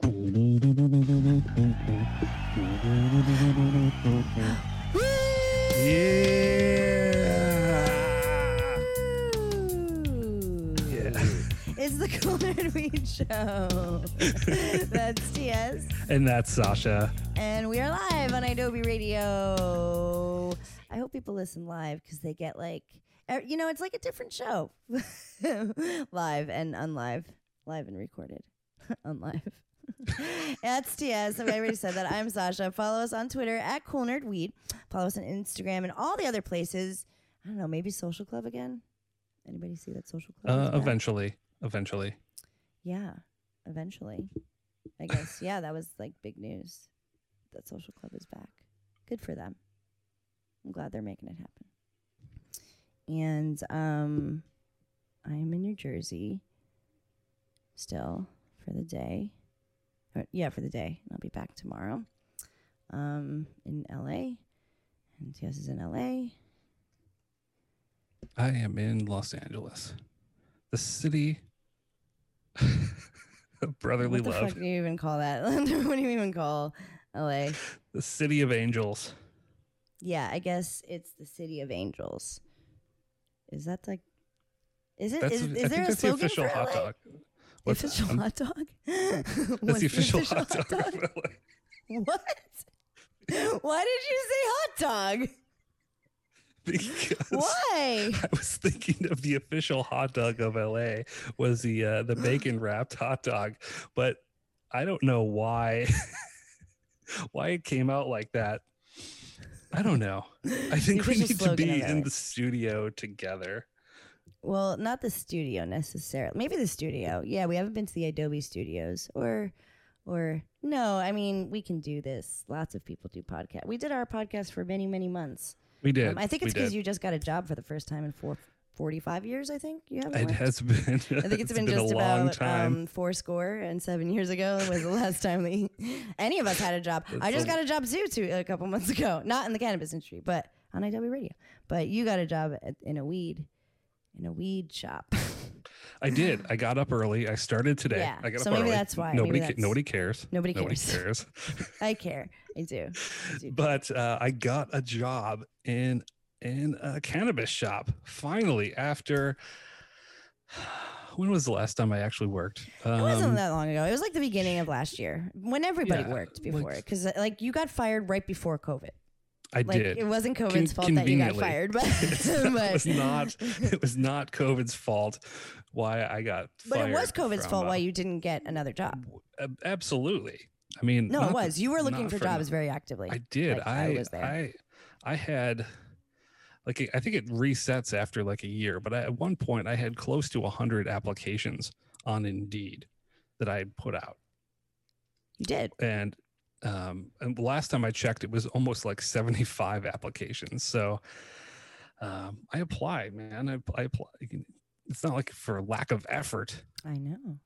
Yeah. Yeah. It's the Cool Nerd Weed Show. That's TS. And that's Sasha. And we are live on Adobe Radio. I hope people listen live because they get like, you know, it's like a different show. live and unlive. Live and recorded. unlive. That's TS. I already said that. I'm Sasha. Follow us on Twitter at Cool Nerd Weed. Follow us on Instagram and all the other places. I don't know, maybe Social Club again? Anybody see that Social Club? Uh, eventually. Eventually. Yeah, eventually. I guess. Yeah, that was like big news. That social club is back. Good for them. I'm glad they're making it happen. And um I'm in New Jersey still for the day. Or, yeah, for the day. I'll be back tomorrow. Um in LA. And TS is in LA. I am in Los Angeles, the city of brotherly love. what the love, fuck do you even call that? what do you even call LA? the city of angels. Yeah, I guess it's the City of Angels. Is that like? Is it? Is, is there a that's the official for hot LA? dog. The What's official that? Hot dog. That's What's the official hot dog. dog? What? Why did you say hot dog? Because Why? I was thinking of the official hot dog of LA was the uh, the bacon wrapped hot dog, but I don't know why why it came out like that. I don't know. I think we need to be in the studio together. Well, not the studio necessarily. Maybe the studio. Yeah, we haven't been to the Adobe studios or or no, I mean, we can do this. Lots of people do podcast. We did our podcast for many, many months. We did. Um, I think it's because you just got a job for the first time in four, 45 years, I think. You have It has been. I think it's been, a just about um, four score and seven years ago was the last time we, any of us had a job. I just got a job too, too a couple months ago. Not in the cannabis industry, but on IW Radio. But you got a job at, in a weed, in a weed shop. I did. I got up early. I started today. Yeah, I got so up maybe early. that's why. Nobody. ca- nobody cares. Nobody Nobody cares. cares. I care. I do. I do. but uh, I got a job in in a cannabis shop finally after. When was the last time I actually worked? It wasn't Um, that long ago. It was like the beginning of last year when everybody Yeah, worked like- before. Because like you got fired right before COVID. I Like did. it wasn't Con- COVID's fault that you got fired, but it was not. It was not COVID's fault. Why I got fired. but it was COVID's from, fault uh, why you didn't get another job. Absolutely. I mean, No, it was. You were looking for for- jobs very actively. I did. Like, I I was there. I I had like I think it resets after like a year, but I, at one point I had close to hundred applications on Indeed that I had put out, you did. and um, and the last time I checked, it was almost like seventy five applications. So um, I applied, man. I I applied. It's not like for lack of effort, I know.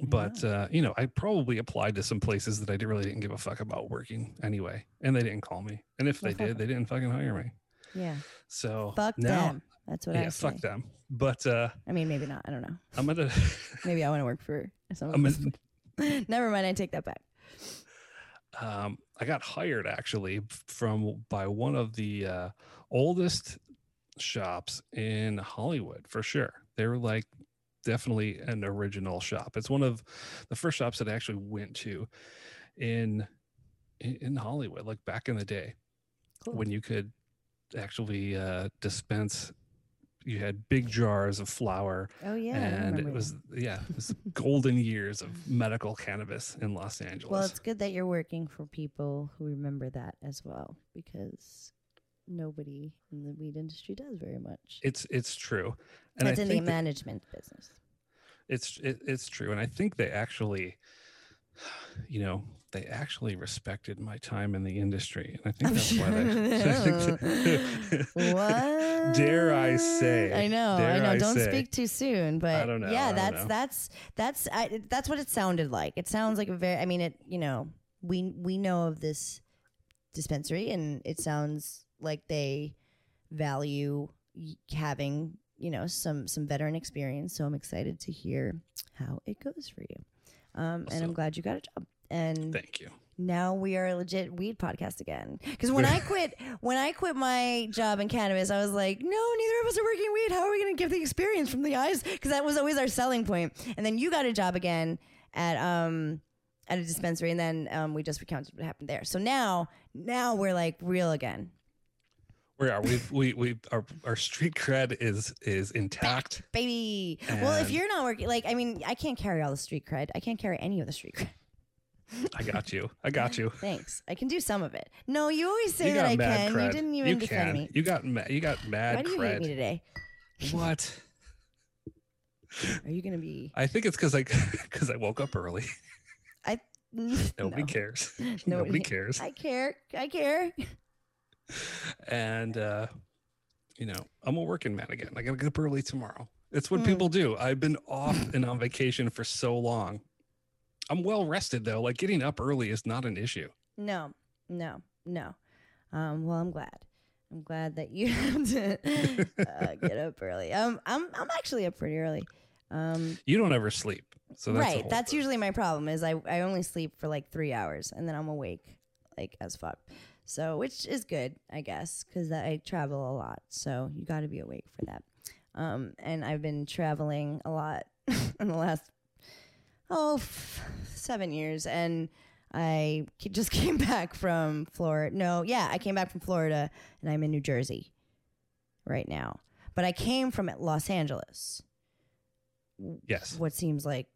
I but know. uh, you know, I probably applied to some places that I did- really didn't give a fuck about working anyway, and they didn't call me. And if they did, they didn't fucking hire me. yeah. So Fuck now, them. That's what I yeah, say. fuck them. But uh, I mean, maybe not. I don't know. I'm gonna, Maybe I want to work for some. I'm gonna. Never mind. I take that back. Um, I got hired actually from by one of the uh, oldest shops in Hollywood for sure. They were like definitely an original shop. It's one of the first shops that I actually went to in in, Hollywood, like back in the day Cool. when you could actually uh, dispense. You had big jars of flour, oh yeah. And it was yeah, it was golden years of medical cannabis in Los Angeles. Well, it's good that you're working for people who remember that as well, because nobody in the weed industry does very much. it's it's true, and It's I in the think that management business. it's it, it's true, and I think they actually, you know, they actually respected my time in the industry, and I think that's sure why they. I What? Dare I say? I know, I know. I don't say. speak too soon, but don't know, yeah, I don't that's know. that's that's I, that's what it sounded like. It sounds like a very. I mean, it. You know, we we know of this dispensary, and it sounds like they value having you know some some veteran experience. So I'm excited to hear how it goes for you. Um, and I'm glad you got a job. And Thank you. now we are a legit weed podcast again. Because when I quit, when I quit my job in cannabis, I was like, no, neither of us are working weed. How are we going to give the experience from the eyes? Because that was always our selling point. And then you got a job again at um at a dispensary, and then um, we just recounted what happened there. So now, now we're like real again. We are. We we we our our street cred is is intact. if Well, if you're not working, like, I mean, I can't carry all the street cred. I can't carry any of the street cred. I got you. I got you. Thanks. I can do some of it. No, you always say you that I can. cred. You didn't even you defend can. me. You got mad. you got mad Why do you cred. hate me today? What? Are you gonna be? I think it's because I because I woke up early. I nobody No. cares. Nobody- Nobody cares. I care. I care. and uh, you know, I'm a working man again. I gotta get up early tomorrow. It's what Mm. people do. I've been off and on vacation for so long. I'm well rested though. Like getting up early is not an issue. No, no, no. Um, well, I'm glad. I'm glad that you have to uh, get up early. Um, I'm I'm actually up pretty early. Um, You don't ever sleep. So that's right. That's thing. usually my problem. Is I I only sleep for like three hours and then I'm awake like as fuck. So which is good, I guess, because I travel a lot. So you got to be awake for that. Um, and I've been traveling a lot in the last oh f- seven years, and I just came back from Florida. No, yeah, I came back from Florida, and I'm in New Jersey right now. But I came from Los Angeles yes. what seems like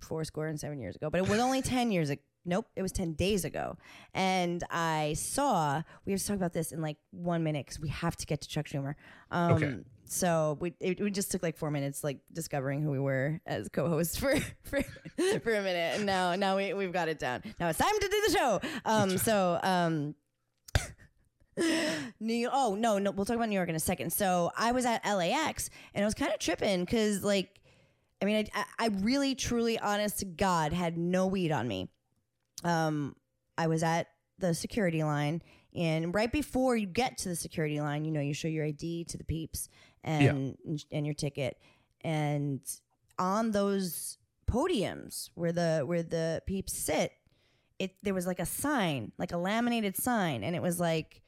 four score and seven years ago, but it was only 10 years ago. Nope, it was 10 days ago. And I saw, we have to talk about this in like one minute because we have to get to Chuck Schumer. Um, Okay. So we it, we just took like four minutes, like discovering who we were as co-hosts for for, for a minute, and now now we we've got it down. Now it's time to do the show. Um, so um, New oh no no we'll talk about New York in a second. So I was at LAX and I was kind of tripping because like I mean I I really truly honest to God had no weed on me. Um I was at the security line and right before you get to the security line you know you show your ID to the peeps and and your ticket. And on those podiums where the where the peeps sit it there was like a sign like a laminated sign and it was like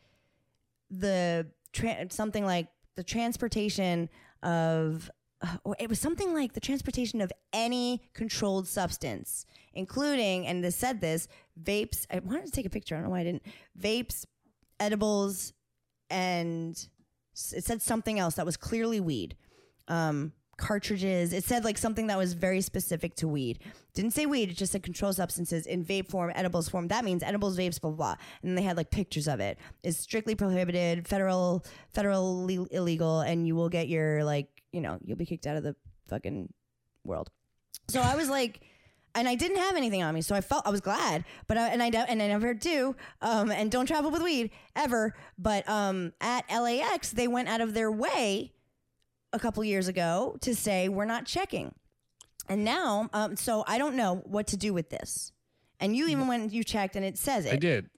the tra- something like the transportation of uh, or it was something like the transportation of any controlled substance including and this said this vapes i wanted to take a picture i don't know why i didn't vapes edibles and it said something else that was clearly weed. Um cartridges. It said like something that was very specific to weed. Didn't say weed it just said controlled substances in vape form edibles form. That means edibles vapes blah blah, blah. and they had like pictures of it. It's strictly prohibited federal federally illegal and you will get your like you know you'll be kicked out of the fucking world. So i was like and I didn't have anything on me, so I felt I was glad. But I, and I don't- and I never do. Um, and don't travel with weed ever. But um, at LAX, they went out of their way a couple years ago to say we're not checking. And now, um, so I don't know what to do with this. And you even when you checked, and it says it, I did.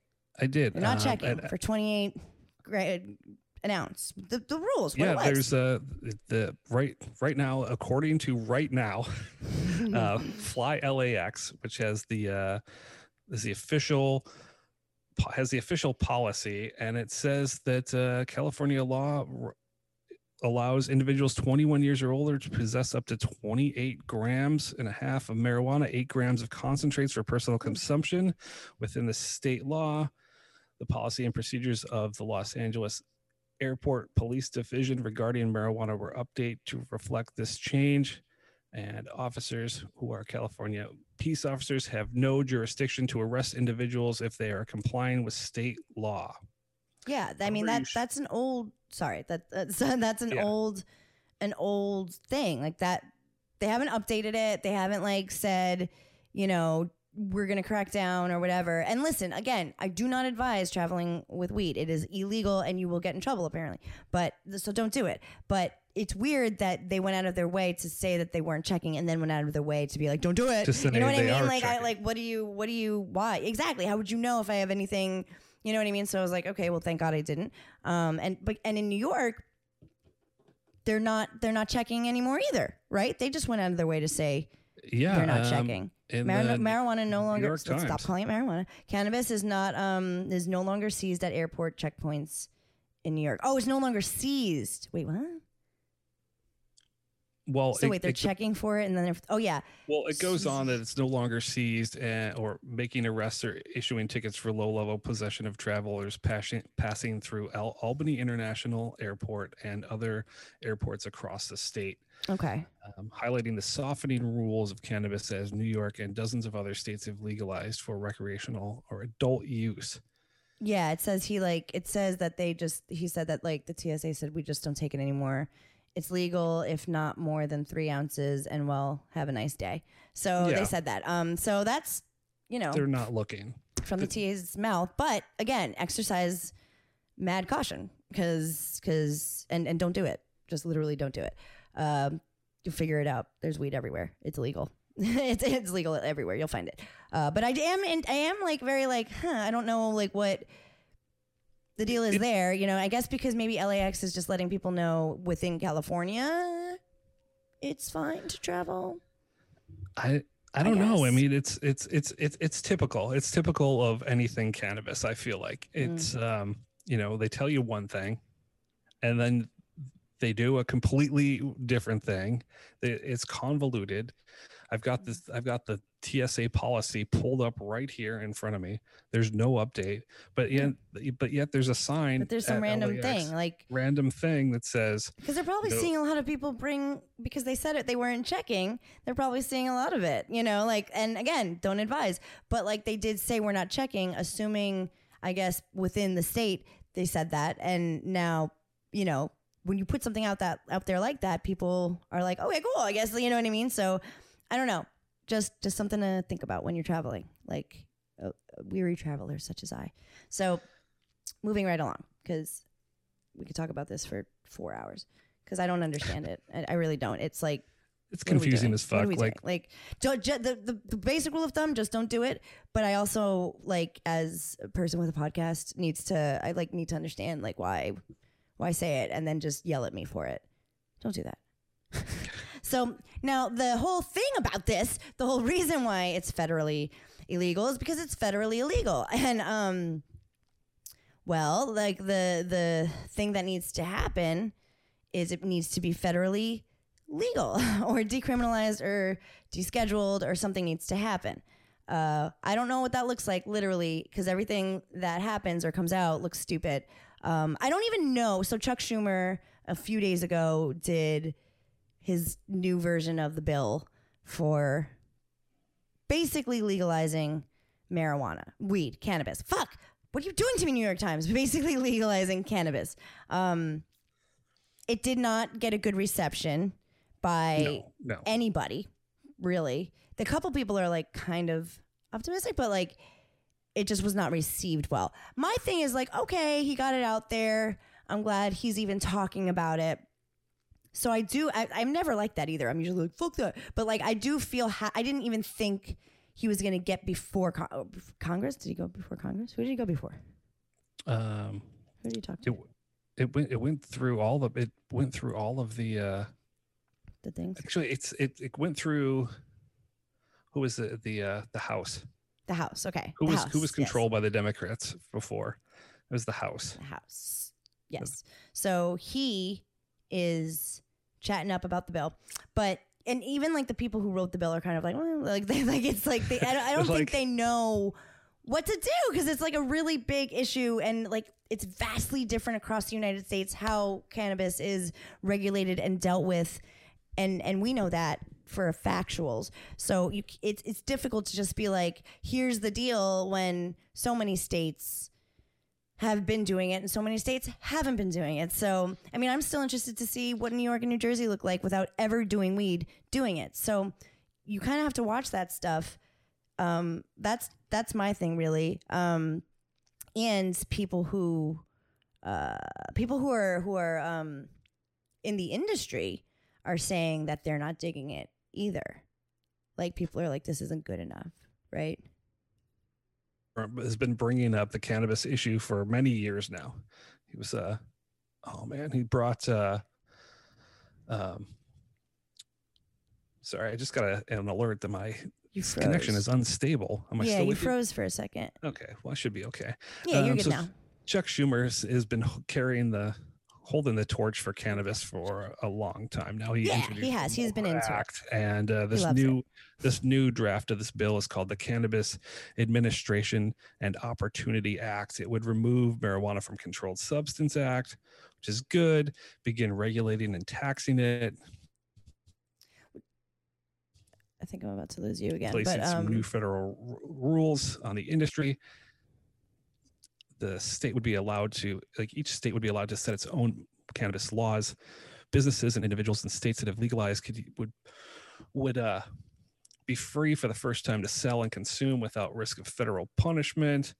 I did. you're not Um, checking and- for 28 grade an ounce. The, the rules. What yeah, there's uh the right right now according to right now uh fly lax which has the uh is the official has the official policy and it says that uh california law r- allows individuals 21 years or older to possess up to 28 grams and a half of marijuana 8 grams of concentrates for personal consumption within the state law the policy and procedures of the los angeles airport police division regarding marijuana were updated to reflect this change and officers who are california peace officers have no jurisdiction to arrest individuals if they are complying with state law Yeah, I mean that that's an old sorry that that's that's an Yeah. old an old thing like that. They haven't updated it. They haven't like said, you know, we're gonna crack down or whatever. And listen, again, I do not advise traveling with weed. It is illegal and you will get in trouble apparently. But so don't do it. But it's weird that they went out of their way to say that they weren't checking and then went out of their way to be like, don't do it. Just you know what I mean? Like, I like, what do you, what do you, why exactly? How would you know if I have anything? You know what I mean? So I was like, okay, well, thank God I didn't. Um, and but and in New York, they're not they're not checking anymore either, right? They just went out of their way to say yeah they're not um, checking. In Mar- marijuana no longer. Stop calling it marijuana. Cannabis is not um is no longer seized at airport checkpoints in New York. Oh, it's no longer seized. Wait, what? Well, So it- wait, they're it, checking for it, and then they're, oh yeah, well, it goes on that it's no longer seized and, or making arrests or issuing tickets for low-level possession of travelers passing passing through Al- Albany International Airport and other airports across the state. okay, um, highlighting the softening rules of cannabis as New York and dozens of other states have legalized for recreational or adult use. yeah. It says he like it says that they just he said that like the TSA said we just don't take it anymore. It's legal if not more than three ounces, and well, have a nice day. So Yeah. they said that. Um, so that's you know They're not looking. from the TA's mouth. But again, exercise mad caution because because and and don't do it. Just literally don't do it. Um, you figure it out. There's weed everywhere. It's illegal. it's it's legal everywhere. You'll find it. Uh, but I am and I am like very like huh. I don't know like what the deal is there. You know, I guess because maybe LAX is just letting people know within California, it's fine to travel. I I don't know. I mean, it's it's it's it's it's typical. It's typical of anything cannabis. I feel like Mm. it's um you know they tell you one thing, and then they do a completely different thing. It's convoluted. I've got this. I've got the TSA policy pulled up right here in front of me. There's no update, but yet, but yet there's a sign. But there's some random LAX, thing like random thing that says Because they're probably seeing a lot of people bring because they said it they weren't checking. They're probably seeing a lot of it, you know. Like, and again, don't advise, but like they did say we're not checking, assuming I guess within the state they said that, and now you know when you put something out that out there like that, people are like, okay, cool, I guess you know what I mean. So I don't know, just just something to think about when you're traveling, like a, a weary traveler such as I. So moving right along because we could talk about this for four hours because I don't understand it. I, I really don't. It's like it's what are we confusing as fuck. Like like don't, ju- the, the the basic rule of thumb: just don't do it. But I also like as a person with a podcast needs to I like need to understand like why why say it and then just yell at me for it. Don't do that. so now the whole thing about this, the whole reason why it's federally illegal is because it's federally illegal. And um well, like the the thing that needs to happen is it needs to be federally legal or decriminalized or descheduled or something needs to happen. Uh, I don't know what that looks like literally because everything that happens or comes out looks stupid. Um, I don't even know. So Chuck Schumer a few days ago did his new version of the bill for basically legalizing marijuana, weed, cannabis. Fuck. What are you doing to me, New York Times? Basically legalizing cannabis. Um, it did not get a good reception by no, no. anybody, really. The couple people are like kind of optimistic, but like it just was not received well. My thing is like, okay, he got it out there. I'm glad he's even talking about it. So I do. I, I'm never like that either. I'm usually like, fuck that. But like, I do feel. Ha- I didn't even think he was gonna get before Con- oh, Congress. Did he go before Congress? Who did he go before? Um, Who did he talk to? it it went it went through all the it went through all of the uh the things. actually it's it, it went through who was the the uh the house The House. Okay. who the was House, who was yes. controlled by the democrats before it was the house the house. Yes. So he is chatting up about the bill, but and even like the people who wrote the bill are kind of like, well, like they like it's like they. I don't, I don't think Like- they know what to do because it's like a really big issue and like it's vastly different across the United States how cannabis is regulated and dealt with, and and we know that for factuals. So you, it's it's difficult to just be like, here's the deal when so many states have been doing it and so many states haven't been doing it. So, I mean, I'm still interested to see what New York and New Jersey look like without ever doing weed doing it. So, you kind of have to watch that stuff. Um, that's that's my thing really. Um, and people who uh, people who are who are um, in the industry are saying that they're not digging it either. Like people are like this isn't good enough, right? Has been bringing up the cannabis issue for many years now he was uh oh man he brought uh um sorry i just got a, an alert that my You connection is unstable. Am I yeah, still you froze for a second. Okay, well, I should be okay. Yeah, you're Um, good so now. Chuck Schumer has, has been carrying the holding the torch for cannabis for a long time now. He Yeah, he has. He's been into it. And uh, this loves it. new this new draft of this bill is called the Cannabis Administration and Opportunity Act. It would remove marijuana from Controlled Substance Act, which is good. Begin regulating and taxing it. I think I'm about to lose you again. placing But some new um, federal r- rules on the industry. The state would be allowed to, like each state would be allowed to set its own cannabis laws. Businesses and individuals in states that have legalized could would would uh, be free for the first time to sell and consume without risk of federal punishment.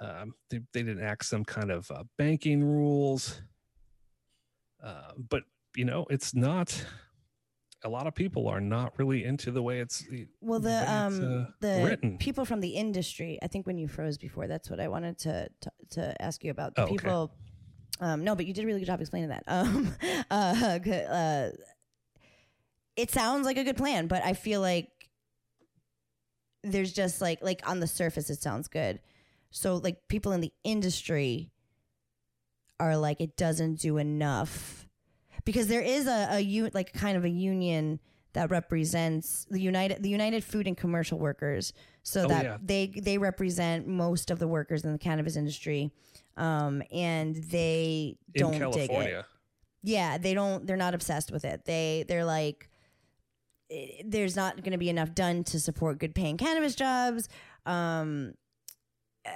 Um, they, they didn't act some kind of uh, banking rules, uh, but you know it's not. A lot of people are not really into the way it's well, way the um, uh, the written. people from the industry. I think when you froze before, that's what I wanted to to, to ask you about. The Oh, okay. people. Um, no, but you did a really good job explaining that. Um, uh, uh, it sounds like a good plan, but I feel like there's just like like on the surface it sounds good. So like people in the industry are like it doesn't do enough because there is a, a like kind of a union that represents the United the United Food and Commercial Workers. So Oh, that yeah. they they represent most of the workers in the cannabis industry um and they in don't dig it. Yeah they don't they're not obsessed with it. They they're like eh, there's not going to be enough done to support good paying cannabis jobs. Um uh,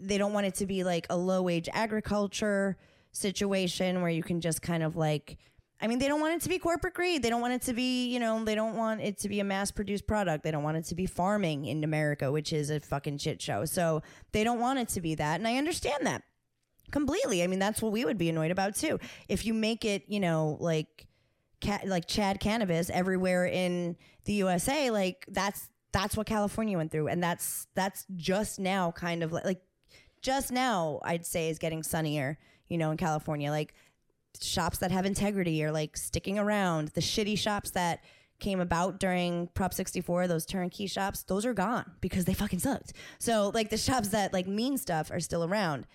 they don't want it to be like a low wage agriculture situation where you can just kind of like I mean, they don't want it to be corporate greed. They don't want it to be, you know, they don't want it to be a mass produced product. They don't want it to be farming in America, which is a fucking shit show. So they don't want it to be that. And I understand that completely. I mean, that's what we would be annoyed about too. If you make it, you know, like ca- like Chad cannabis everywhere in the USA, like that's that's what California went through, and that's that's just now kind of like, like just now I'd say is getting sunnier, you know, in California. Like shops that have integrity are like sticking around. The shitty shops that came about during Prop 64, those turnkey shops, those are gone because they fucking sucked. So like the shops that like mean stuff are still around.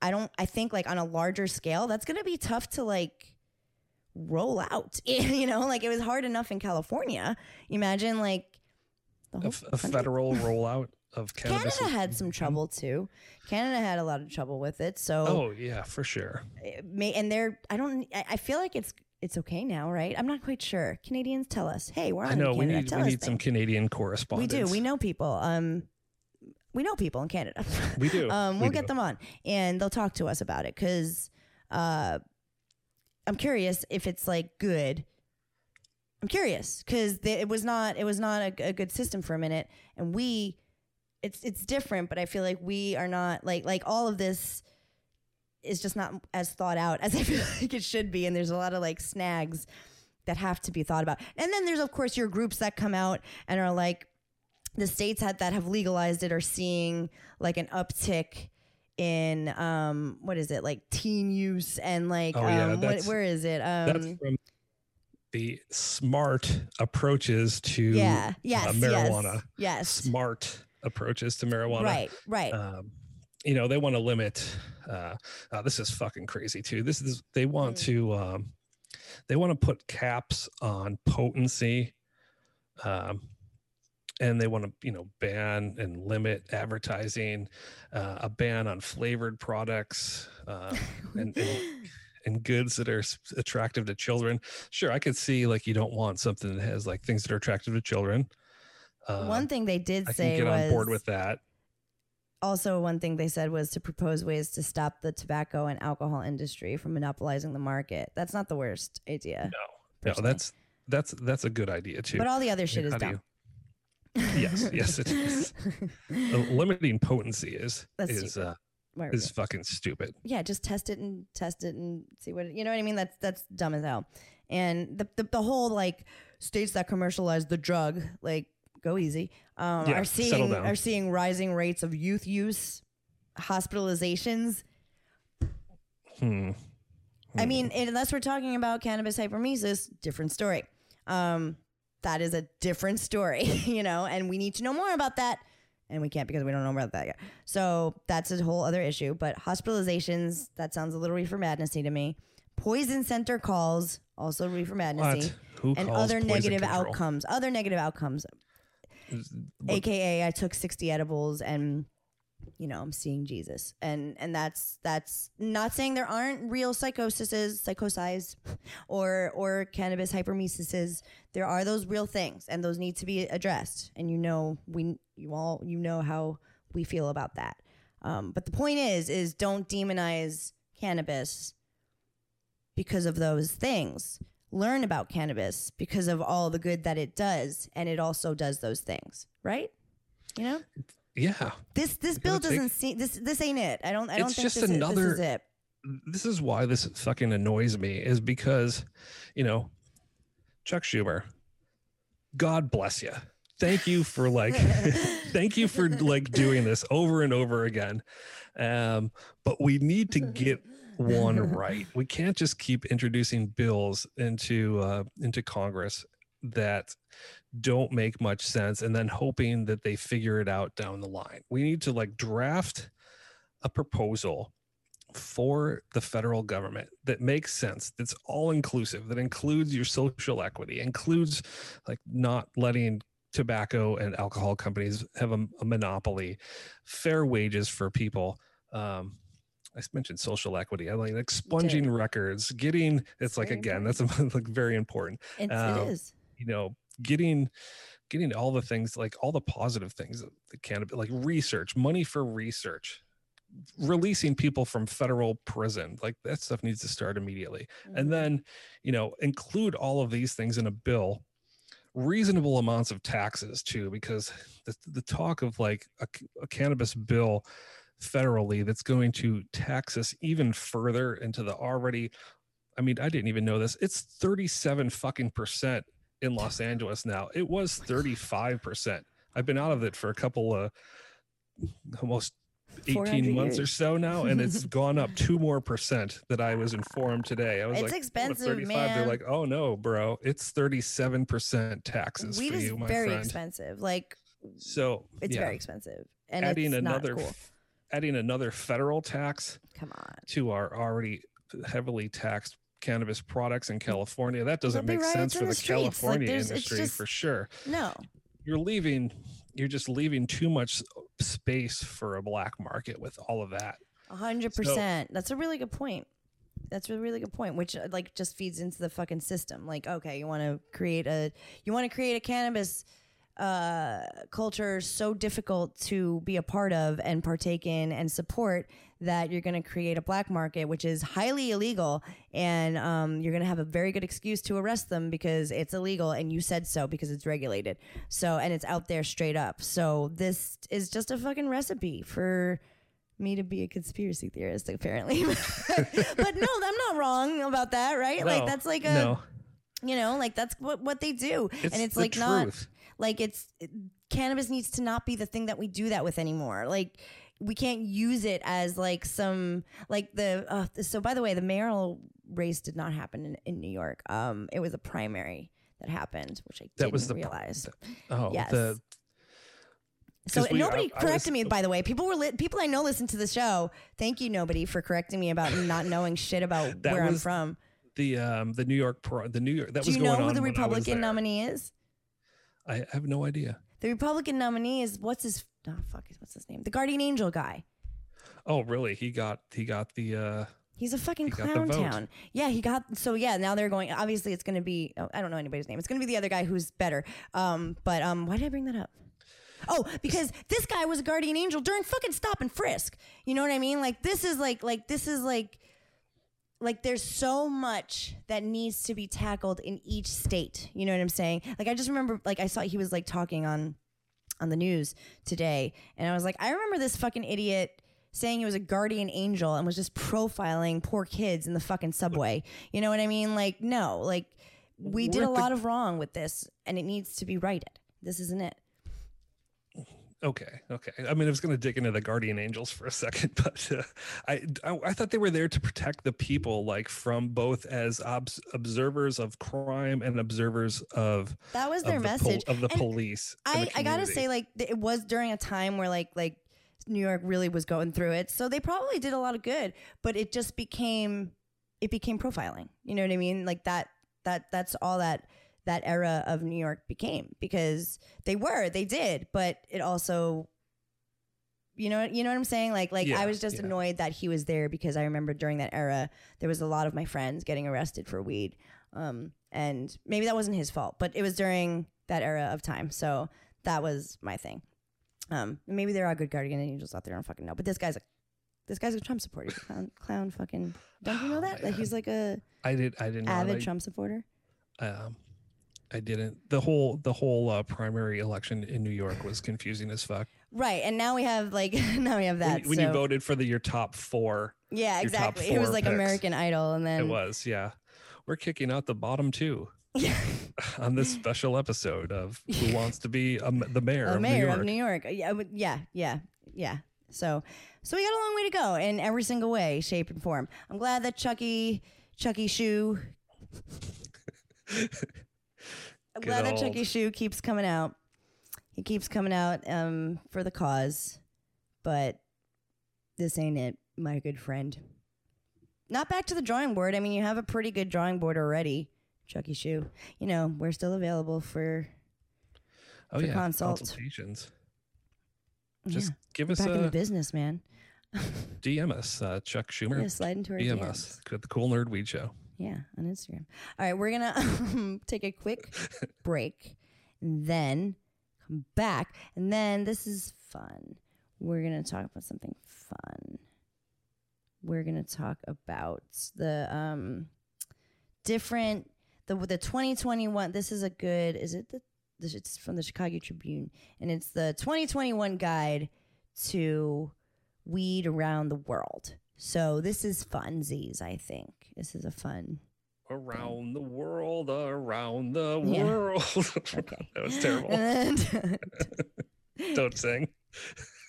I don't I think like on a larger scale, that's gonna be tough to like roll out. you know, like it was hard enough in California. Imagine like the A, whole f- a federal rollout of cannabis. Canada had some trouble too. Canada had a lot of trouble with it. So Oh yeah, for sure. may, and they're I don't I I feel like it's it's okay now, right? I'm not quite sure. Canadians tell us, hey, we're on I know we Canada. need tell we need some things. Canadian correspondence. We do. We know people. Um, we know people in Canada. We do. um, We we'll do. get them on, and they'll talk to us about it because uh, I'm curious if it's like good. I'm curious because it was not it was not a, a good system for a minute, and we it's it's different, but I feel like we are not like like all of this is just not as thought out as I feel like it should be, and there's a lot of like snags that have to be thought about. And then there's of course your groups that come out and are like the states had, that have legalized it are seeing like an uptick in um what is it like teen use and like Oh, yeah, um what, where is it That's um from the smart approaches to yeah yes uh, marijuana. yes yes Smart approaches to marijuana. right right um, you know they want to limit uh, uh, this is fucking crazy too this is they want Mm. to um, they want to put caps on potency um, and they want to you know ban and limit advertising uh, a ban on flavored products uh, and, and and goods that are attractive to children sure i could see like you don't want something that has like things that are attractive to children uh, one thing they did i say get was on board with that also one thing they said was to propose ways to stop the tobacco and alcohol industry from monopolizing the market that's not the worst idea No, no, that's that's that's a good idea too. but all the other shit is How do dumb yes, yes, it is. Limiting potency is That's is uh, is fucking stupid. yeah, just test it and test it and see what it, you know what I mean. That's that's dumb as hell. And the the, the whole like states that commercialize the drug, like go easy, um, Yeah, are settle seeing down. are seeing rising rates of youth use, hospitalizations. Hmm. I Hmm. mean, unless we're talking about cannabis hyperemesis, different story. Um, that is a different story, you know, and we need to know more about that. And we can't because we don't know about that yet. So that's a whole other issue. But hospitalizations, that sounds a little reefer madnessy to me. Poison center calls, also reefer madnessy. What? Who And calls other poison negative control? outcomes. Other negative outcomes. AKA I took 60 edibles and you know, I'm seeing Jesus. And and that's that's not saying there aren't real psychoses, psychoses or or cannabis hyperemesis. There are those real things and those need to be addressed. And you know we you all you know how we feel about that. Um, but the point is is don't demonize cannabis because of those things. Learn about cannabis because of all the good that it does and it also does those things, right? You know? yeah. This this bill doesn't see this this ain't it. I don't I don't It's think just this, is, this another- is it. This is why this fucking annoys me is because, you know, Chuck Schumer, God bless you. Thank you for like, thank you for like doing this over and over again. Um, but we need to get one right. We can't just keep introducing bills into uh, into Congress that don't make much sense and then hoping that they figure it out down the line. We need to like draft a proposal for the federal government that makes sense, that's all inclusive, that includes your social equity, includes like not letting tobacco and alcohol companies have a, a monopoly, fair wages for people. Um, I mentioned social equity. I like expunging records, getting it's like very again, that's like very important It's, um, it is. you know getting getting all the things like all the positive things that cannabis like research money for research releasing people from federal prison like that stuff needs to start immediately Mhm. and then you know include all of these things in a bill reasonable amounts of taxes too because the, the talk of like a, a cannabis bill federally that's going to tax us even further into the already i mean i didn't even know this it's 37 fucking percent in los angeles now. It oh was 35 percent. I've been out of it for a couple of almost 18 months or so now and it's gone up two more percent that i was informed today. I was It's like "What, expensive, 35 man. they're like oh no bro. It's 37 percent taxes Weed for you my very friend. expensive. Like so it's yeah, very expensive. And adding it's another not cool. Adding another federal tax Come on. to our already heavily taxed cannabis products in california that doesn't make sense for the the, streets. Like, california industry just- for sure No. you're leaving you're just leaving too much space for a black market with all of that A hundred So- percent. That's a really good point. That's a really good point, which uh, like just feeds into the fucking system. Like, okay, you want to create a, you want to create a cannabis uh, culture so difficult to be a part of and partake in and support that you're going to create a black market, which is highly illegal, and um, you're going to have a very good excuse to arrest them because it's illegal and you said so because it's regulated. So, and it's out there straight up. So this is just a fucking recipe for me to be a conspiracy theorist, apparently. but no, I'm not wrong about that, right? like that's like a, no you know, like that's what what they do, it's and it's the like not truth. Like it's it- cannabis needs to not be the thing that we do that with anymore. Like we can't use it as like some like the uh, so by the way, the mayoral race did not happen in, in New York. Um, it was a primary that happened, which I That didn't was the realize. oh yes. the So we- nobody I- I corrected was- me, by the way. People were li- people I know listen to the show. Thank you, nobody, for correcting me about not knowing shit about where I'm from. the um the new york pro the new york that Do was you going know who on the I Republican nominee is? I have no idea The Republican nominee is what's his oh fuck what's his name? The Guardian Angel guy. oh really he got he got the uh He's a fucking clown town. Yeah, he got so yeah. Now they're going. Obviously, it's going to be. Oh, I don't know anybody's name. It's going to be the other guy who's better. Um, but um, why did I bring that up? Oh, because this guy was a guardian angel during fucking stop and frisk. You know what I mean? Like this is like like this is like like there's so much that needs to be tackled in each state. You know what I'm saying? Like I just remember like I saw he was like talking on on the news today and I was like I remember this fucking idiot saying he was a guardian angel and was just profiling poor kids in the fucking subway. You know what I mean? Like no, like we did a the- lot of wrong with this and it needs to be righted. This isn't it. Okay, okay. I mean, I was going to dig into the guardian angels for a second, but uh, I, I, I thought they were there to protect the people, like from both as obs- observers of crime and observers of That was of their the pol- message. of the And police. I, the I gotta say, like it was during a time where like like New York really was going through it, so they probably did a lot of good. But it just became it became profiling. You know what I mean? Like that that that's all that that era of New York became because they were they did, but it also. You know, you know what I'm saying? Like, like Yeah, I was just yeah. annoyed that he was there because I remember during that era there was a lot of my friends getting arrested for weed, um, and maybe that wasn't his fault, but it was during that era of time, so that was my thing. Um, maybe there are good guardian angels out there. I don't fucking know. But this guy's a this guy's a Trump supporter. Clown, clown fucking. Don't you know Oh, that? Like he's like a I did. I didn't. know avid. Trump supporter. um, I didn't. The whole the whole uh, primary election in New York was confusing as fuck. Right, and now we have like now we have that. you- when so, you voted for the your top four, yeah, exactly. It was like picks. American Idol, and then it was yeah. We're kicking out the bottom two yeah, on this special episode of Who Wants to Be a the Mayor, a of, mayor New York. Mayor of New York. Yeah, yeah, yeah, yeah. So, so we got a long way to go in every single way, shape, and form. I'm glad that Chucky, Chucky Shoe. I'm Good glad that old- Chucky Shoe keeps coming out. He keeps coming out um, for the cause, but this ain't it, my good friend. Not back to the drawing board. I mean, you have a pretty good drawing board already, Chucky Shoe. You know, we're still available for oh for yeah, consult. consultations. Just yeah, give us back in the business, man. DM us, uh, Chuck Schumer. Slide into our DM DMs. us. The Cool Nerd Weed Show. Yeah, on Instagram. All right, we're gonna um, take a quick break, and then come back, and then this is fun. We're gonna talk about something fun. We're gonna talk about the um different the the 2021. This is a good. Is it the? It's from the Chicago Tribune, and it's the 2021 guide to weed around the world. So this is funsies, I think. This is a fun. Around the world, around the Yeah. world. Okay. that was terrible. And Don't sing.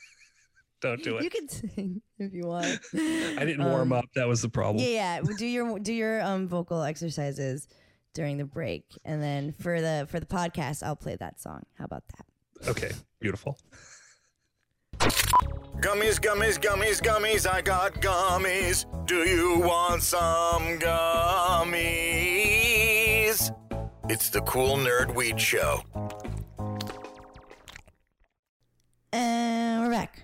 Don't do it. you can sing if you want. I didn't warm Um, up. That was the problem. Yeah, yeah. Do your do your um vocal exercises during the break, and then for the for the podcast, I'll play that song. How about that? Okay, beautiful. Gummies, gummies, gummies, gummies, I got gummies. Do you want some gummies? It's the Cool Nerd Weed Show. And we're back.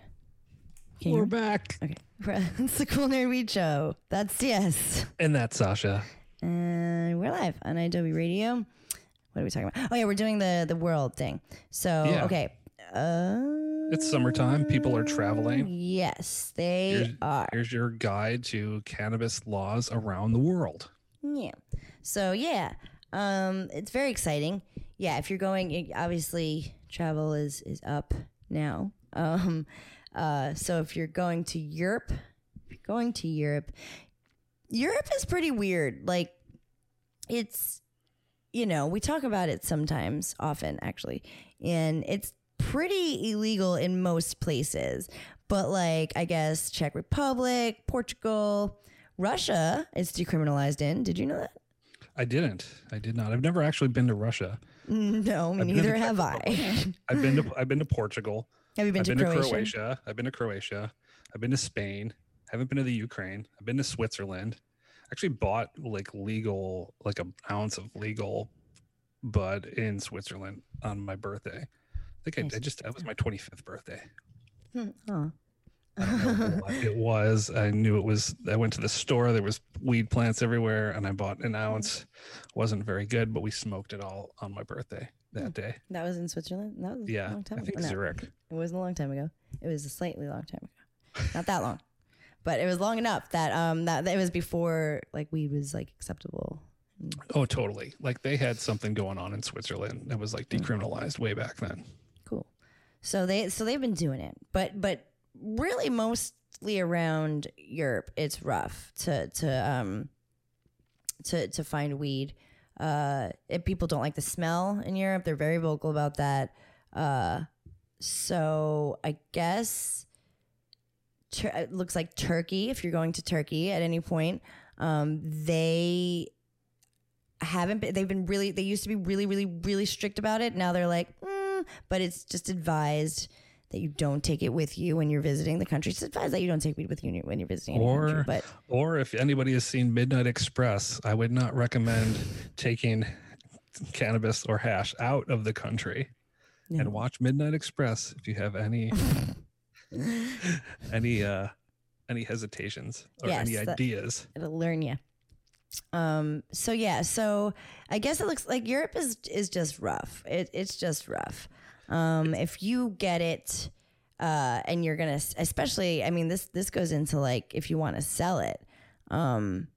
Can We're hear me? back. Okay, it's the Cool Nerd Weed Show. That's yes. And that's Sasha. And we're live on Adobe Radio. What are we talking about? Oh yeah, we're doing the the world thing. So Yeah. okay. Uh, It's summertime. People are traveling. Yes, they Here's, are. here's your guide to cannabis laws around the world. Yeah. So yeah, um, it's very exciting. Yeah, if you're going, obviously travel is is up now. Um, uh, so if you're going to Europe, if you're going to Europe, Europe is pretty weird. Like, it's you know we talk about it sometimes, often actually, and it's pretty illegal in most places. But like, I guess Czech Republic, Portugal, Russia is decriminalized in. Did you know that? I didn't. I did not. I've never actually been to Russia. No, I've neither have I. I've been to I've been to Portugal. have you been I've to been Croatia? to Croatia. I've been to Croatia. I've been to Spain. I Haven't been to the Ukraine. I've been to Switzerland. Actually bought like legal, like an ounce of legal bud in Switzerland on my birthday. I think I, I just that was my 25th birthday. Hmm. I don't know what it was. I knew it was. I went to the store. There was weed plants everywhere, and I bought an ounce. wasn't very good, but we smoked it all on my birthday that day. That was in Switzerland? That was a Yeah, long time I think ago. No, Zurich. it wasn't a long time ago. It was a slightly long time ago. Not that long. But it was long enough that um that, that it was before like weed was like acceptable. Oh, totally. Like they had something going on in Switzerland that was like decriminalized way back then. So they so they've been doing it, but but really mostly around Europe, it's rough to to um to to find weed. Uh, if people don't like the smell in Europe. They're very vocal about that. Uh, so I guess Tur- it looks like Turkey. If you're going to Turkey at any point, um, they haven't been. They've been really. They used to be really, really, really strict about it. Now they're like, mm, but it's just advised that you don't take it with you when you're visiting the country. It's advised that you don't take weed with you when you're, visiting any country. Or- But Or if anybody has seen Midnight Express, I would not recommend taking cannabis or hash out of the country no. and watch Midnight Express if you have any any uh any hesitations or Yes, any ideas. it'll learn you. Um. So yeah. So I guess it looks like Europe is is just rough. It it's just rough. Um. If you get it, uh, and you're gonna, especially, I mean, this this goes into like if you want to sell it. Um.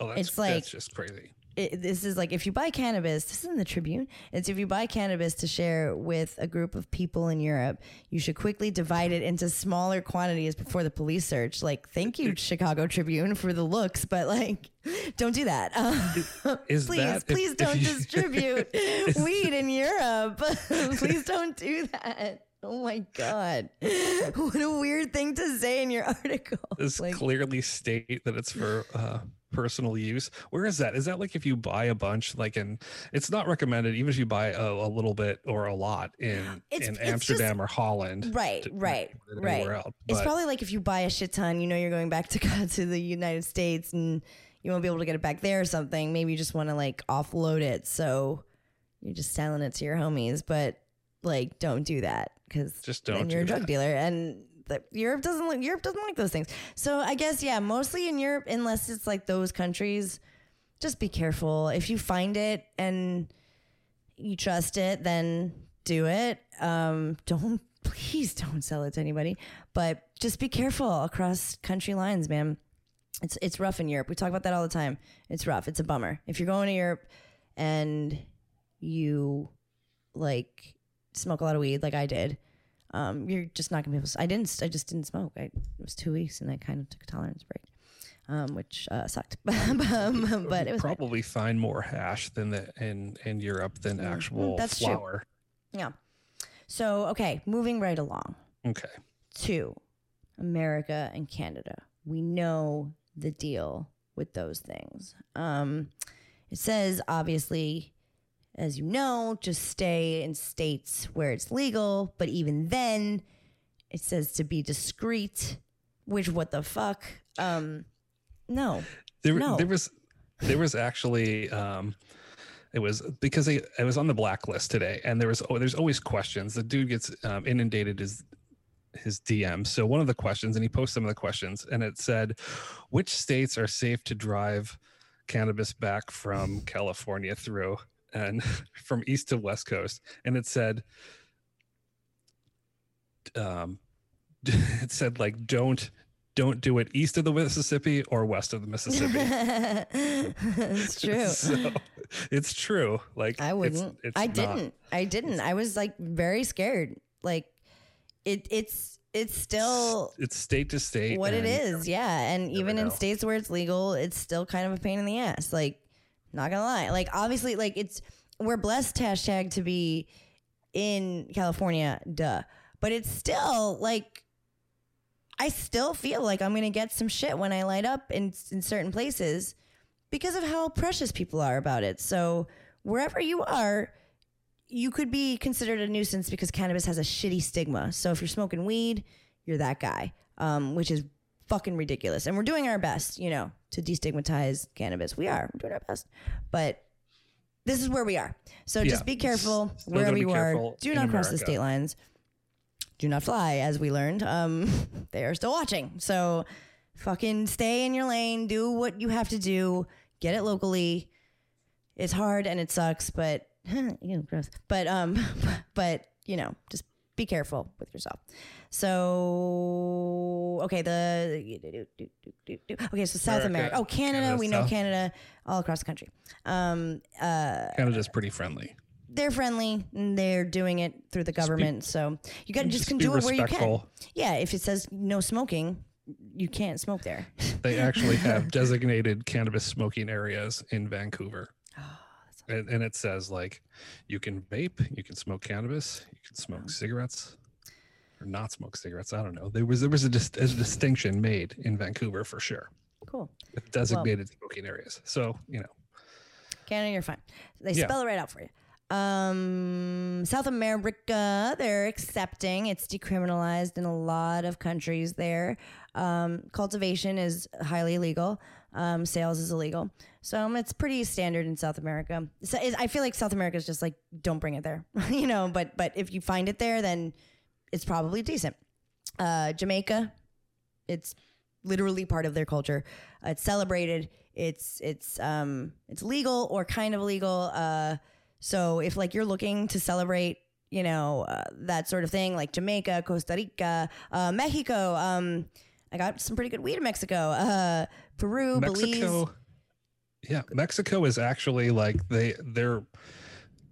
Oh, that's, It's like- that's just crazy. It, this is like if you buy cannabis. This is in the Tribune. It's if you buy cannabis to share with a group of people in Europe, you should quickly divide it into smaller quantities before the police search. Like, thank you, Chicago Tribune, for the looks, but like, don't do that. Uh, Is please, that please if don't you- distribute weed in Europe. please don't do that. Oh my god, what a weird thing to say in your article. Does Like, clearly state that it's for uh personal use. Where is that? Is that like if you buy a bunch, like in it's not recommended, even if you buy a, a little bit or a lot in It's- in it's just- Amsterdam or Holland. right, right, right. else. It's probably like if you buy a shit ton, you know you're going back to to the United States and you won't be able to get it back there or something. Maybe you just want to like offload it, so you're just selling it to your homies. But like, don't do that because Just don't you're a drug that. dealer, and Europe doesn't like Europe doesn't like those things. So I guess yeah, mostly in Europe, unless it's like those countries, just be careful. If you find it and you trust it, then do it. Um, don't please don't sell it to anybody, but just be careful across country lines, man. It's it's rough in Europe. We talk about that all the time. It's rough. It's a bummer. If you're going to Europe and you like smoke a lot of weed, like I did, um, you're just not gonna be able. to I didn't. I just didn't smoke. I, it was two weeks, and I kind of took a tolerance break, um, which uh, sucked. Um, but it was fine. probably find more hash than the in in Europe than Mm, actual that's true. flour. yeah. So okay, moving right along. Okay. to America and Canada. We know the deal with those things. Um, it says, obviously, as you know, just stay in states where it's legal. But even then, it says to be discreet, which, what the fuck? Um, no. There, No. there was there was actually um it was because they, it was on the blacklist today and there was oh, there's always questions the dude gets um, inundated his his DM so one of the questions and he posted some of the questions and it said which states are safe to drive cannabis back from California through and from east to west coast and it said um it said like don't don't do it east of the Mississippi or west of the Mississippi it's true. so it's true. Like I wouldn't. It's, I not- didn't. I didn't. I was like very scared. Like it. It's. It's still It's state to state. what it is. Yeah, and even in states where it's legal, it's still kind of a pain in the ass. Like, not gonna lie. Like, obviously, like it's we're blessed hashtag to be in California. Duh. But it's still like. I still feel like I'm gonna get some shit when I light up in in certain places because of how precious people are about it. So wherever you are, you could be considered a nuisance because cannabis has a shitty stigma. So if you're smoking weed, you're that guy, um, which is fucking ridiculous. And we're doing our best, you know, to destigmatize cannabis. We are. We're doing our best. But this is where we are. So just be careful Still wherever be you are. Do not cross the state lines. Do not fly, as we learned. Um, they are still watching. So fucking stay in your lane. Do what you have to do. Get it locally. It's hard and it sucks, but ew, gross. But um, but you know, just be careful with yourself. So okay, the okay, so South America. Oh, Canada. Canada, we know South. Canada all across the country. Um, uh, Canada's pretty friendly. they're friendly. And they're doing it through the government. so you got to just can be do it where you can. respectful. Yeah, if it says no smoking, you can't smoke there. They actually have designated cannabis smoking areas in Vancouver. And, and it says like you can vape, you can smoke cannabis, you can smoke Wow. cigarettes, or not smoke cigarettes. I don't know. There was there was a, dis- a distinction made in Vancouver for sure Cool. with designated smoking areas. So you know, Canada, you're fine. They Yeah. spell it right out for you. Um, South America, they're accepting. It's decriminalized in a lot of countries there. Um, cultivation is highly illegal. Um, sales is illegal. So um, it's pretty standard in South America. So I feel like South America is just like, don't bring it there, you know. But but if you find it there, then it's probably decent. Uh, Jamaica, it's literally part of their culture. Uh, it's celebrated. It's it's um it's legal or kind of legal. Uh, so if like you're looking to celebrate, you know uh, that sort of thing, like Jamaica, Costa Rica, uh, Mexico. Um, I got some pretty good weed in Mexico. Uh, Peru, Belize. Yeah, Mexico is actually like they they're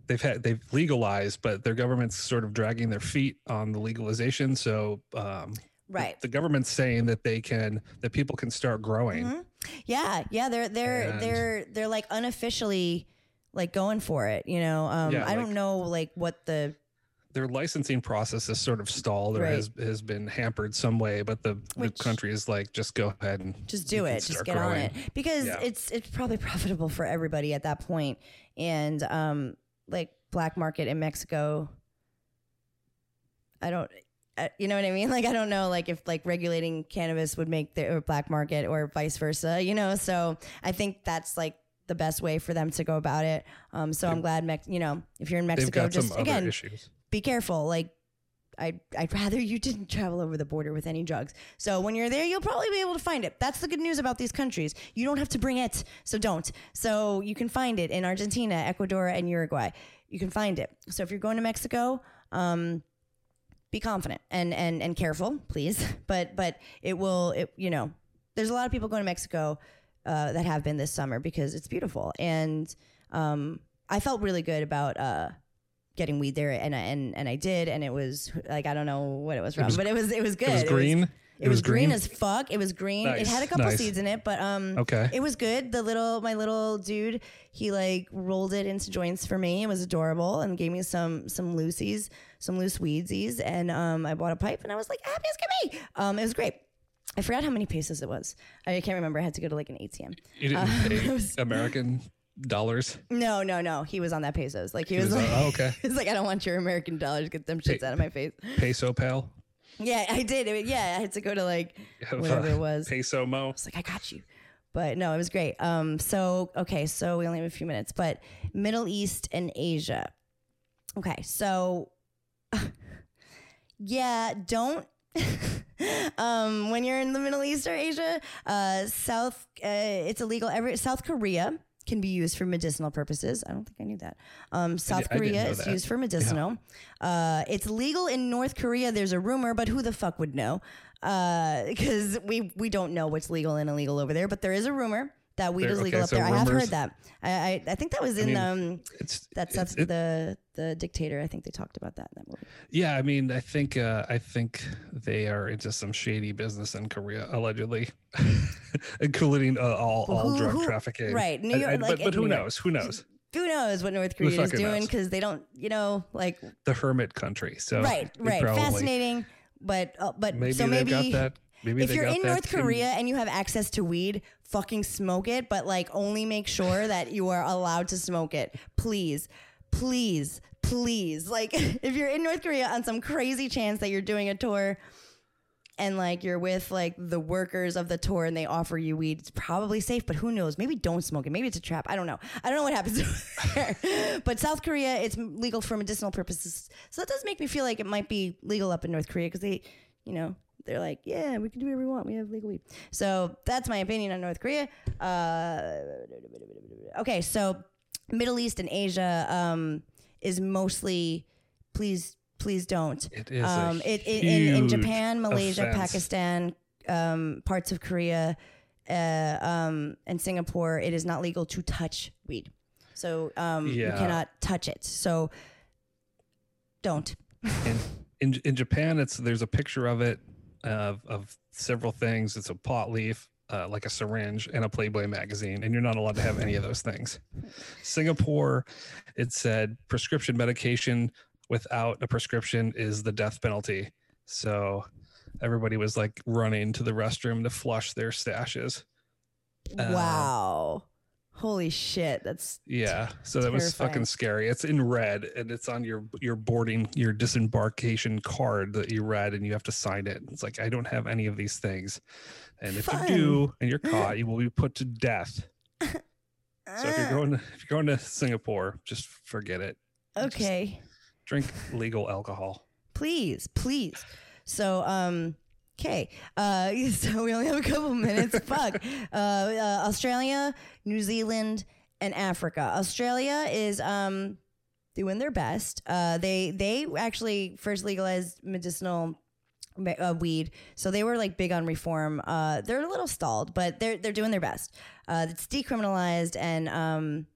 they've had they've legalized, but their government's sort of dragging their feet on the legalization. So um, Right. the government's saying that they can that people can start growing. Mhm. Yeah, yeah, they're they're And- they're they're like unofficially like going for it, you know. Um Yeah, I don't know like what the Their licensing process is sort of stalled or Right. has has been hampered some way, but the, Which- the country is like just go ahead and just do it, just get on growing. it because Yeah. it's it's probably profitable for everybody at that point. And um like black market in Mexico I don't you know what I mean? Like I don't know like if like regulating cannabis would make the black market or vice versa, you know? So I think that's like the best way for them to go about it. Um so I'm glad Mex- you know, if you're in Mexico just again issues. Be careful. Like, I'd, I'd rather you didn't travel over the border with any drugs. So when you're there, you'll probably be able to find it. That's the good news about these countries. You don't have to bring it, so don't. So you can find it in Argentina, Ecuador, and Uruguay. You can find it. So if you're going to Mexico, um, be confident and and and careful, please. But but it will. It you know, there's a lot of people going to Mexico uh, that have been this summer because it's beautiful, and um, I felt really good about. Uh, getting weed there and I, and and I did and it was like I don't know what it was from was- but it was it was good. It was green. it, was, green. as fuck. It was green. It had a couple nice. seeds in it but um Okay. it was good. The little my little dude he like rolled it into joints for me it was adorable and gave me some some loosies some loose weedsies and um I bought a pipe and I was like happy as can be um it was great. I forgot how many pesos it was. I can't remember. I had to go to like an ATM You didn't Uh, pay was- American dollars. no no no he was on that pesos like he, He was, was, like uh, oh, okay. He's like, I don't want your American dollars. Get them shits Hey. out of my face. Peso pal. Yeah, I did. It- yeah, I had to go to like whatever it was. Peso mo. I was like, I got you. But no, it was great. Um, so okay, so we only have a few minutes, but Middle East and Asia. Okay, so yeah, don't. um, when you're in the Middle East or Asia, uh, South, uh, it's illegal. Every South Korea can be used for medicinal purposes. I don't think I knew that. Um, South Korea is that. used for medicinal. Uh, it's legal in North Korea. There's a rumor, but who the fuck would know? Because we we don't know what's legal and illegal over there. But there is a rumor that weed There- is legal okay, up so there. I have heard that. I, I I think that was in mean, um It's that's that's it- the the dictator. I think they talked about that in that movie. Yeah, I mean, I think uh, I think they are into some shady business in Korea, allegedly, including uh, all, Well, all who- drug who- trafficking. right, New York- and- like but but who New knows? Who knows? Who knows what North Korea is doing because they don't, you know, like The hermit country. So right, right, fascinating. But uh, but Maybe so maybe got that. Maybe if you're in North Korea and you have access to weed, fucking smoke it, but like only make sure that you are allowed to smoke it. Please, please, please. Like if you're in North Korea on some crazy chance that you're doing a tour and like you're with like the workers of the tour and they offer you weed, it's probably safe, but who knows? Maybe don't smoke it. Maybe it's a trap. I don't know. I don't know what happens there. but South Korea, it's legal for medicinal purposes. So that does make me feel like it might be legal up in North Korea because they, you know, they're like, yeah, we can do whatever we want. We have legal weed. So that's my opinion on North Korea. Uh, okay, so Middle East and Asia um, is mostly, please, please don't. It is Um, it, it in, in Japan, Malaysia, offense. Pakistan, um, parts of Korea, uh, um, and Singapore, it is not legal to touch weed. So um, you cannot touch it. So don't. in, in in Japan, it's there's a picture of it of of several things. It's a pot leaf. uh, like a syringe and a Playboy magazine, and you're not allowed to have any of those things. Singapore, it said prescription medication without a prescription is the death penalty. So everybody was like running to the restroom to flush their stashes. Uh, wow. Holy shit. That's Yeah, so that was fucking scary. It's in red and it's on your your boarding your disembarkation card that you read and you have to sign it. It's like I don't have any of these things. And if Fun. you do and you're caught, you will be put to death. So if you're going to, if you're going to Singapore, just forget it. okay. Drink legal alcohol. please please so um okay uh so we only have a couple minutes. Fuck. Uh, uh australia new zealand and africa. Australia is um doing their best. Uh they they actually first legalized medicinal uh, weed. So they were like big on reform. Uh they're a little stalled but they're they're doing their best. Uh it's decriminalized and um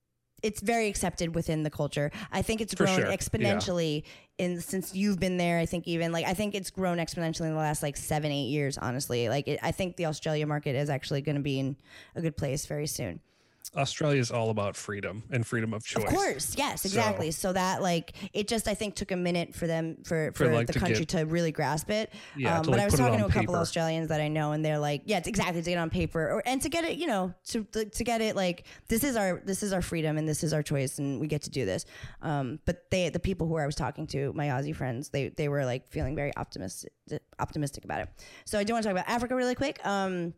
it's very accepted within the culture. I think it's grown sure, exponentially in since you've been there. I think even like I think it's grown exponentially in the last like seven eight years. Honestly, like it, I think the Australia market is actually going to be in a good place very soon. Australia is all about freedom and freedom of choice. Of course, yes, exactly. So, that like it just I think took a minute for them for for, For, like, the to country get- to really grasp it. Yeah, um, but like, I was talking to a couple paper. Australians that I know, and they're like, yeah, it's exactly to get on paper or and to get it, you know, to to get it like this is our this is our freedom and this is our choice and we get to do this. Um, but they the people who I was talking to, my Aussie friends, they they were like feeling very optimistic optimistic about it. So I do want to talk about Africa really quick. Um,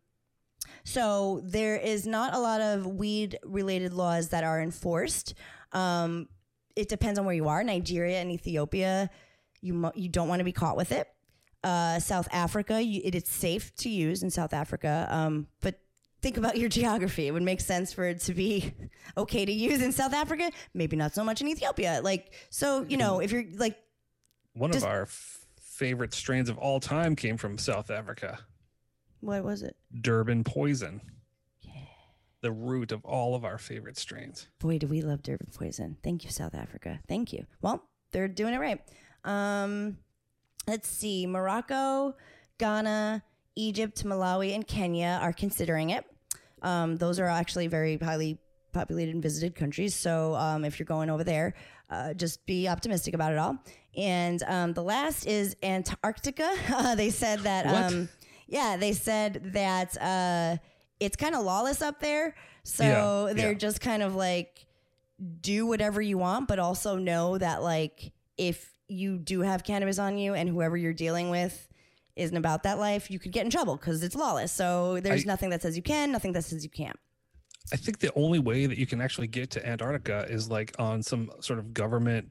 so there is not a lot of weed related laws that are enforced. Um, it depends on where you are. Nigeria and Ethiopia, you mo- you don't want to be caught with it. Uh, South Africa, you, it is safe to use in South Africa, um, but think about your geography. It would make sense for it to be okay to use in South Africa, maybe not so much in Ethiopia. Like so, you know, if you're like One Just- of our f- favorite strains of all time came from South Africa. What was it? Durban poison. Yeah. The root of all of our favorite strains. Boy, do we love Durban poison. Thank you, South Africa. Thank you. Well, they're doing it right. Um, let's see. Morocco, Ghana, Egypt, Malawi, and Kenya are considering it. Um, those are actually very highly populated and visited countries. So um, if you're going over there, uh, just be optimistic about it all. And um, the last is Antarctica. Uh, they said that. Um, yeah, they said that uh, it's kind of lawless up there. So Yeah, they're yeah. just kind of like do whatever you want, but also know that like if you do have cannabis on you and whoever you're dealing with isn't about that life, you could get in trouble because it's lawless. So there's I- nothing that says you can, nothing that says you can't. I think the only way that you can actually get to Antarctica is like on some sort of government,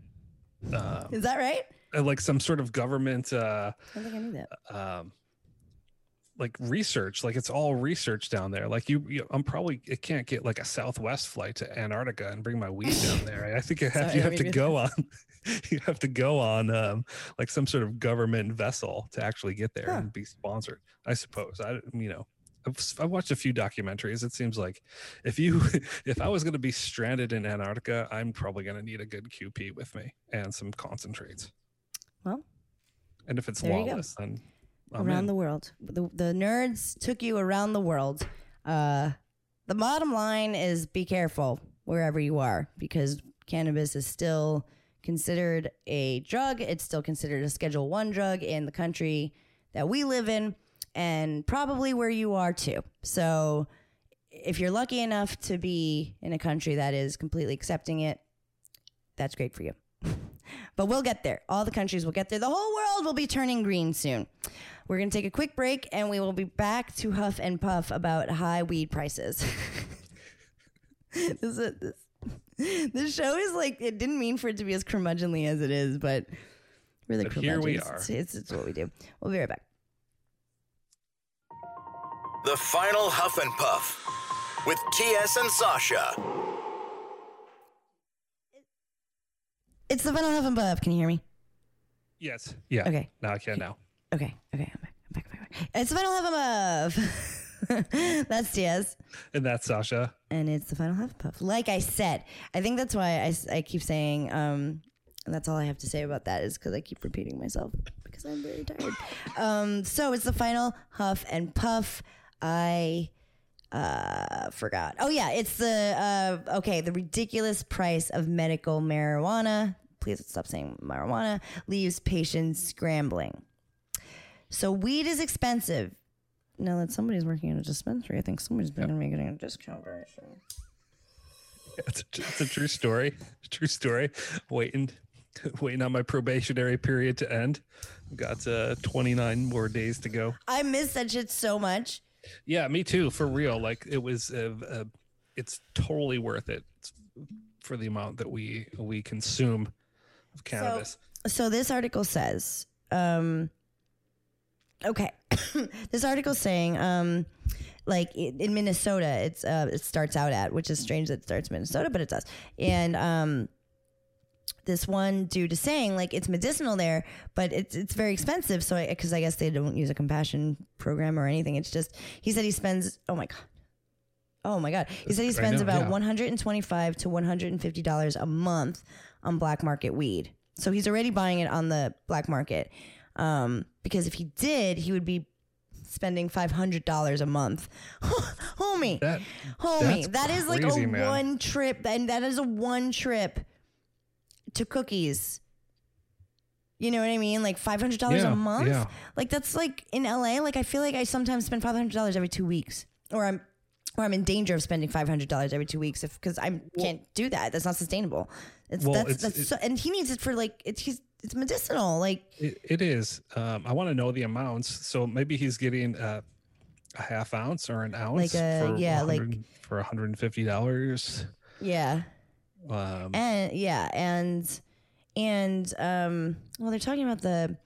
uh, Is that right? like some sort of government, uh, I don't think I knew that. um, like research. Like it's all research down there. Like you, you I'm probably it can't get like a Southwest flight to Antarctica and bring my weed down there. I think you have Sorry, you have to go on, you have to go on um, like some sort of government vessel to actually get there Huh. and be sponsored. I suppose. I you know. I've, I've watched a few documentaries. It seems like if you, if I was going to be stranded in Antarctica, I'm probably going to need a good QP with me and some concentrates. Well, And if it's there lawless, then Around the world. The, the nerds took you around the world. Uh, the bottom line is be careful wherever you are because cannabis is still considered a drug. It's still considered a Schedule One drug in the country that we live in, and probably where you are too. So, if you're lucky enough to be in a country that is completely accepting it, that's great for you. But we'll get there. All the countries will get there. The whole world will be turning green soon. We're going to take a quick break and we will be back to huff and puff about high weed prices. this, is this, this show is like, it didn't mean for it to be as curmudgeonly as it is, but we're the But here we are. It's, it's, it's what we do. We'll be right back. The final Huff and Puff with TS and Sasha. It's the final huff and puff. Can you hear me? Yes. Yeah. Okay. Now I can now. Okay. Okay. I'm back. I'm back. I'm back. I'm back. It's the final huff and puff. That's Diaz. And that's Sasha. and it's the final half puff. Like I said, I think that's why I, I keep saying, um, and that's all I have to say about that is because I keep repeating myself because I'm very tired. Um, so it's the final huff and puff. I uh forgot. Oh yeah, it's the uh okay, the ridiculous price of medical marijuana. Please stop saying marijuana leaves patients scrambling. So weed is expensive. Now that somebody's working in a dispensary, I think somebody's been gonna be getting a discount very soon. It's a, it's a true story. True story. Waiting, waiting on my probationary period to end. Got uh, 29 more days to go. I miss that shit so much. Yeah, me too. For real. Like it was. Uh, uh, it's totally worth it for the amount that we we consume of cannabis. So this article says, um, okay, this article saying, um, like in Minnesota, it's uh, it starts out at, which is strange that it starts Minnesota, but it does, and um, this one dude is saying like it's medicinal there, but it's it's very expensive. So because I, guess they don't use a compassion program or anything, it's just he said he spends oh my god. Oh my God. He said he spends know, about yeah. 125 to $150 a month on black market weed. So he's already buying it on the black market. Um, because if he did, he would be spending $500 a month. Homie, That homie, that is like a man. one trip. And that is a one trip to cookies. You know what I mean? Like $500 Yeah, a month. yeah. Like that's like in LA, like I feel like I sometimes spend $500 every two weeks or I'm, or I'm in danger of spending five hundred dollars every two weeks if because I can't do that. That's not sustainable. It's Well, that's it's- that's it- so, and he needs it for like it's he's it's medicinal. Like It, it is. Um, I want to know the amounts. So maybe he's getting uh, a half ounce or an ounce Like a- for yeah, like- for one hundred and fifty dollars. yeah, Um, and yeah, and and um, well, they're talking about the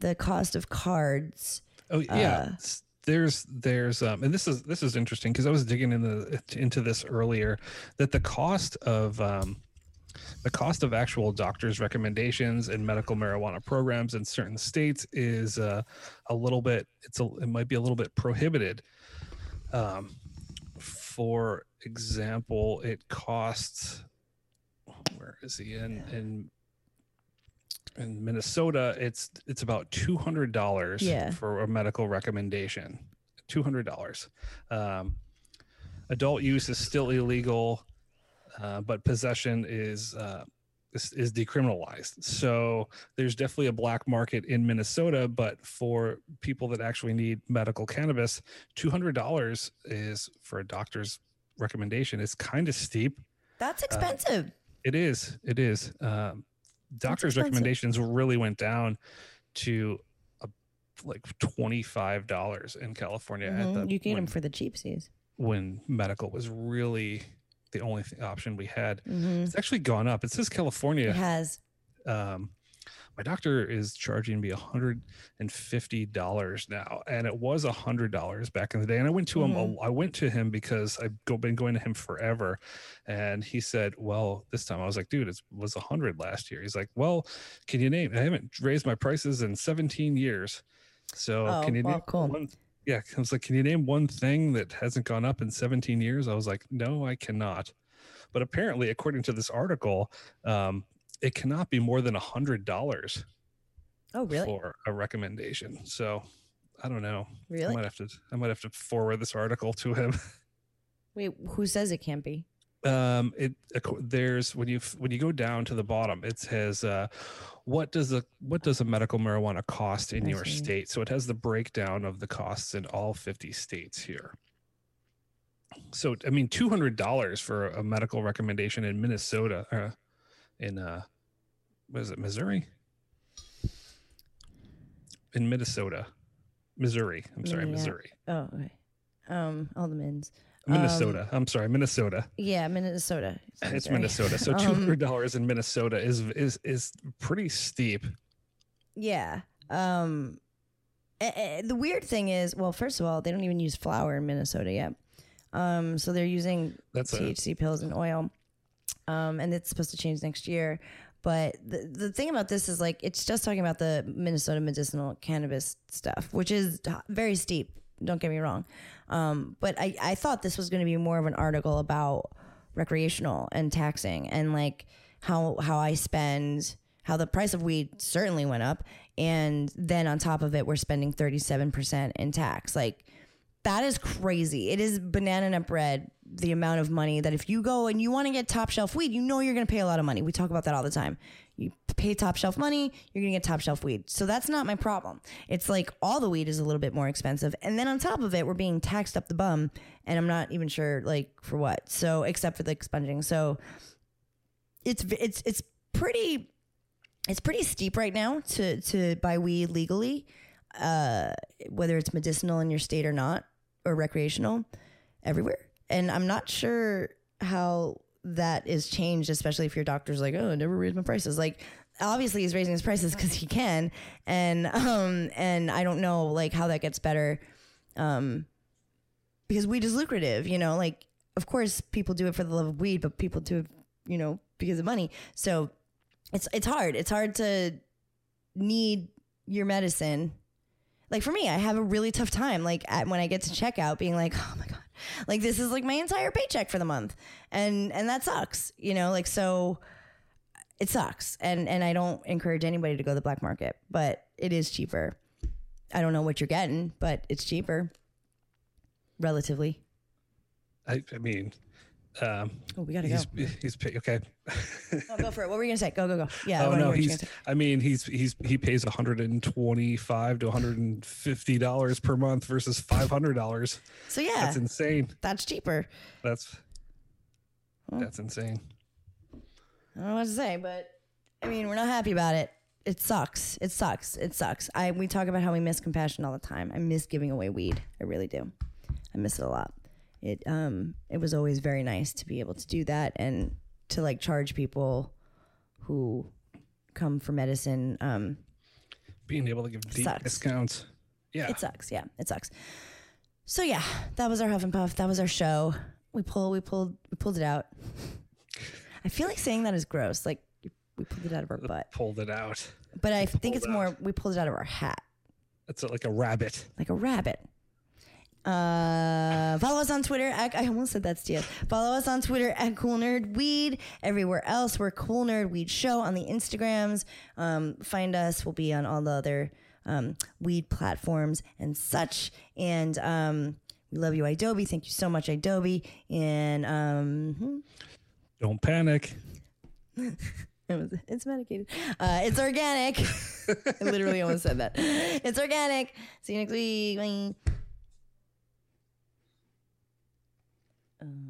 the cost of cards. oh yeah, uh, there's there's um, and this is this is interesting because I was digging in the, into this earlier that the cost of um, the cost of actual doctors' recommendations and medical marijuana programs in certain states is uh, a little bit it's a it might be a little bit prohibited. Um, for example, it costs where is he in in in Minnesota? It's it's about two hundred dollars Yeah. for a medical recommendation. Two hundred dollars. Um, adult use is still illegal, uh, but possession is. Uh, is, is decriminalized. So there's definitely a black market in Minnesota, but for people that actually need medical cannabis, two hundred dollars is for a doctor's recommendation. It's kind of steep. That's expensive. It is. It is. Um, doctor's recommendations really went down to uh like twenty five dollars in California at Mhm. the You can get when, them for the cheapsies. when medical was really the only th- option we had. hmm It's actually gone up. It says It California. has. Um, my doctor is charging me hundred and fifty dollars now, and it was hundred dollars back in the day. And I went to him. Mhm. I went to him because I've go, been going to him forever, and he said, "Well, this time." I was like, "Dude, it was a hundred last year." He's like, "Well, can you name? I haven't raised my prices in seventeen years, so Oh, can you well, name cool. one?" Yeah, I was like, "Can you name one thing that hasn't gone up in seventeen years?" I was like, "No, I cannot." But apparently, according to this article, um, it cannot be more than a hundred dollars Oh really? for a recommendation. So I don't know. Really? I might have to. I might have to forward this article to him. Wait, who says it can't be? Um, it there's when you when you go down to the bottom, it says uh, what does a what does a medical marijuana cost in I your see. state? So it has the breakdown of the costs in all 50 states here. So I mean, two hundred dollars for a medical recommendation in Minnesota, uh, in uh, what is it, Missouri? In Minnesota, Missouri. I'm sorry, Minneapolis. Missouri, Oh, okay. Um, all the mins. Minnesota. I'm sorry, Minnesota. Yeah, Minnesota. It's Sorry. Minnesota. So Um, two hundred dollars in Minnesota is is is pretty steep. Yeah. Um, eh, eh, the weird thing is, well, first of all, they don't even use flour in Minnesota yet. Um, so they're using That's a THC pills and oil. Um, and it's supposed to change next year. But the, the thing about this is like it's just talking about the Minnesota medicinal cannabis stuff, which is very steep. Don't get me wrong. Um, but I, I thought this was going to be more of an article about recreational and taxing and like how how I spend how the price of weed certainly went up and then on top of it we're spending 37% in tax like That is crazy. It is banana nut bread. The amount of money that if you go and you want to get top shelf weed, you know you're going to pay a lot of money. We talk about that all the time. You pay top shelf money, you're going to get top shelf weed. So that's not my problem. It's like all the weed is a little bit more expensive, and then on top of it, we're being taxed up the bum, and I'm not even sure like for what. So except for the expunging. So it's it's it's pretty it's pretty steep right now to to buy weed legally, uh, whether it's medicinal in your state or not, or recreational, everywhere. And I'm not sure how that is changed, especially if your doctor's like, "Oh, I never raised my prices." Like, obviously, he's raising his prices because he can, and um, and I don't know like how that gets better, um, because weed is lucrative. You know, like of course people do it for the love of weed, but people do it, you know, because of money. So it's it's hard. It's hard to need your medicine. Like for me, I have a really tough time. Like at, when I get to checkout, being like, oh my god, like this is like my entire paycheck for the month, and and that sucks. You know, like so, it sucks. And and I don't encourage anybody to go to the black market, but it is cheaper. I don't know what you're getting, but it's cheaper, relatively. I, I mean, um, Oh, we gotta he's go. he's pay, okay. Oh, go for it. What were you gonna say? Go go go. Yeah. I oh no, he's. I mean, he's he's he pays 125 to 150 dollars per month versus 500 dollars. So yeah, That's insane. that's cheaper. That's Well. that's insane. I don't know what to say, but I mean, we're not happy about it. It sucks. It sucks. It sucks. I we talk about how we miss compassion all the time. I miss giving away weed. I really do. I miss it a lot. It um it was always very nice to be able to do that and to like charge people who come for medicine. Um Being able to give deep Sucks. discounts. Yeah. it sucks. Yeah, it sucks. So yeah, that was our huff and puff. That was our show. We pulled we pulled we pulled it out. I feel like saying that is gross. Like we pulled it out of our butt. Pulled it out. But I think it's out. more we pulled it out of our hat, It's like a rabbit. like a rabbit. Uh, follow us on Twitter. At, I almost said that's Diaz. Follow us on Twitter at Cool Nerd Weed. Everywhere else, we're Cool Nerd Weed Show on the Instagrams. Um, find us. We'll be on all the other um, weed platforms and such. And um, we love you, Adobe. Thank you so much, Adobe. And um, hmm. Don't panic. It's medicated. Uh, it's organic. I literally almost said that. It's organic. See you next week. Bye. uh,